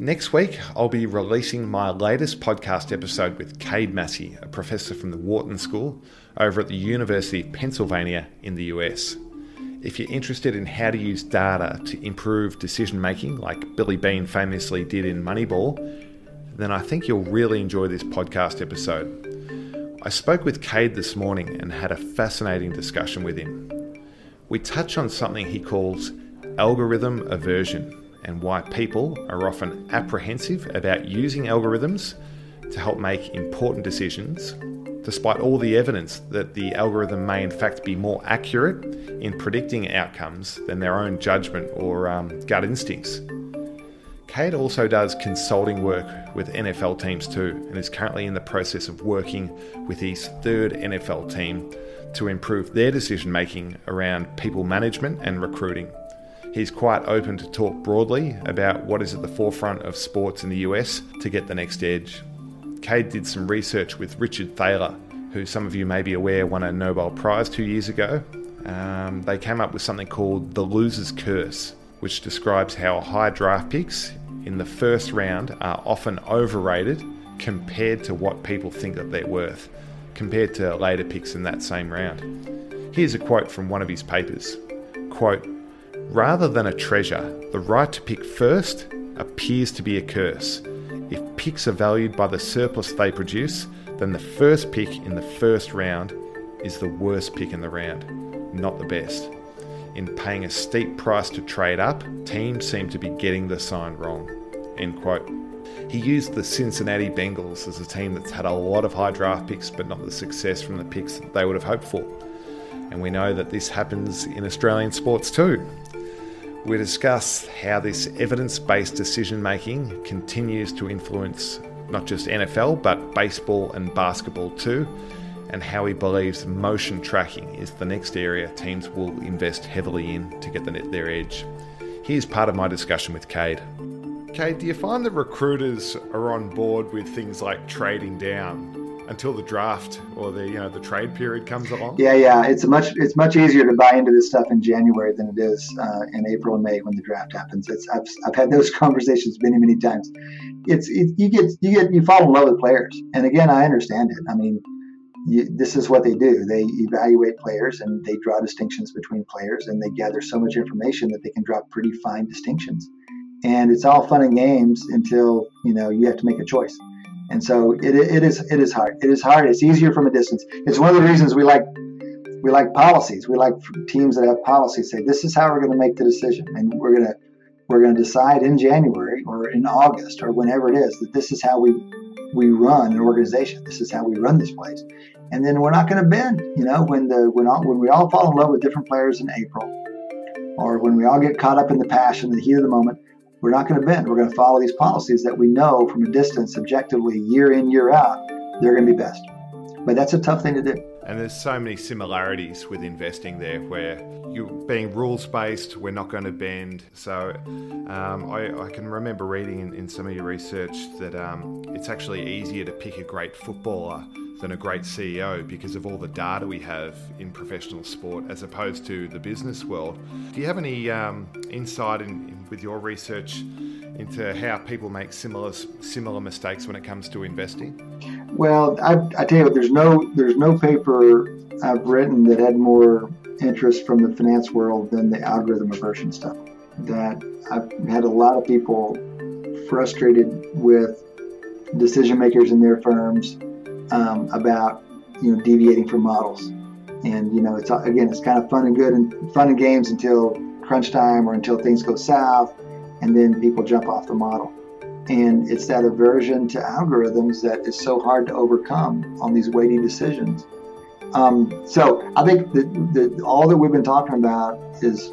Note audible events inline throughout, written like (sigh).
Next week, I'll be releasing my latest podcast episode with Cade Massey, a professor from the Wharton School over at the University of Pennsylvania in the US. If you're interested in how to use data to improve decision making, like Billy Beane famously did in Moneyball, then I think you'll really enjoy this podcast episode. I spoke with Cade this morning and had a fascinating discussion with him. We touch on something he calls algorithm aversion and why people are often apprehensive about using algorithms to help make important decisions, despite all the evidence that the algorithm may in fact be more accurate in predicting outcomes than their own judgment or um, gut instincts. Cade also does consulting work with NFL teams too, and is currently in the process of working with his third NFL team to improve their decision making around people management and recruiting. He's quite open to talk broadly about what is at the forefront of sports in the US to get the next edge. Cade did some research with Richard Thaler, who some of you may be aware won a Nobel Prize two years ago. Um, they came up with something called the loser's curse, which describes how high draft picks in the first round are often overrated compared to what people think that they're worth, compared to later picks in that same round. Here's a quote from one of his papers. Quote, Rather than a treasure, the right to pick first appears to be a curse. If picks are valued by the surplus they produce, then the first pick in the first round is the worst pick in the round, not the best in paying a steep price to trade up, teams seem to be getting the sign wrong. End quote. He used the Cincinnati Bengals as a team that's had a lot of high draft picks, but not the success from the picks that they would have hoped for. And we know that this happens in Australian sports too. We discuss how this evidence based decision making continues to influence not just NFL, but baseball and basketball too, and how he believes motion tracking is the next area teams will invest heavily in to get their edge. Here's part of my discussion with Cade. Cade, do you find that recruiters are on board with things like trading down until the draft or the you know the trade period comes along? Yeah, yeah, it's much it's much easier to buy into this stuff in January than it is uh, in April and May when the draft happens. It's I've, I've had those (laughs) conversations many many times. It's it, you get you get you fall in love with players, and again I understand it. I mean you, this is what they do. They evaluate players and they draw distinctions between players and they gather so much information that they can draw pretty fine distinctions. And it's all fun and games until you know you have to make a choice. And so it, it is it is hard. It is hard. It's easier from a distance. It's one of the reasons we like we like policies. We like teams that have policies. Say this is how we're going to make the decision, and we're going to we're going to decide in January or in August or whenever it is that this is how we we run an organization. This is how we run this place. And then we're not going to bend. You know, when the when all, when we all fall in love with different players in April, or when we all get caught up in the passion, the heat of the moment, we're not going to bend. We're going to follow these policies that we know from a distance, objectively, year in year out, they're going to be best. But that's a tough thing to do. And there's so many similarities with investing there where you're being rules based, we're not going to bend. So um, I, I, can remember reading in, in, some of your research that um, it's actually easier to pick a great footballer than a great CEO because of all the data we have in professional sport as opposed to the business world. Do you have any um, insight in, in, with your research into how people make similar similar mistakes when it comes to investing? Well, I, I tell you there's no there's no paper I've written that had more interest from the finance world than the algorithm aversion stuff. That I've had a lot of people frustrated with decision makers in their firms um, about you know deviating from models. And you know, it's again, it's kind of fun and good and fun and games until crunch time or until things go south, and then people jump off the model. And it's that aversion to algorithms that is so hard to overcome on these weighty decisions. Um, so I think that, all that we've been talking about is,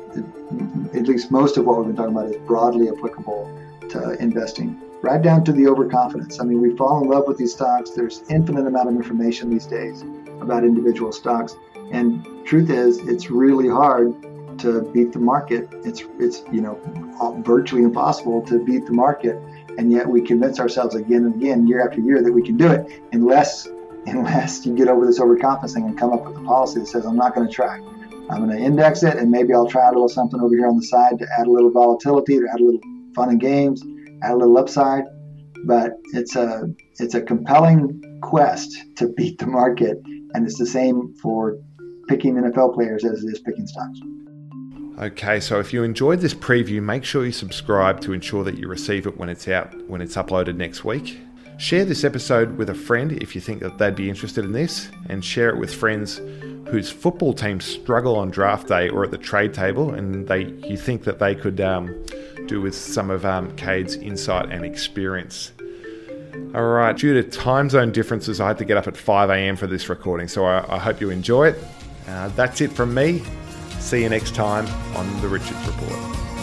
at least most of what we've been talking about, is broadly applicable to investing right down to the overconfidence. I mean, we fall in love with these stocks. There's infinite amount of information these days about individual stocks. And truth is, it's really hard to beat the market. It's it's you know virtually impossible to beat the market, and yet we convince ourselves again and again, year after year, that we can do it, unless (laughs) unless you get over this overconfidence and come up with a policy that says I'm not going to try. I'm going to index it, and maybe I'll try a little something over here on the side to add a little volatility, to add a little fun and games a little upside, but it's a it's a compelling quest to beat the market, and it's the same for picking NFL players as it is picking stocks. Okay, so if you enjoyed this preview, make sure you subscribe to ensure that you receive it when it's out, when it's uploaded next week. Share this episode with a friend if you think that they'd be interested in this, and share it with friends whose football teams struggle on draft day or at the trade table, and they you think that they could um, do with some of um, Cade's insight and experience. All right, due to time zone differences, I had to get up at 5 a.m. for this recording, so I, I hope you enjoy it. Uh, that's it from me. See you next time on the Richards Report.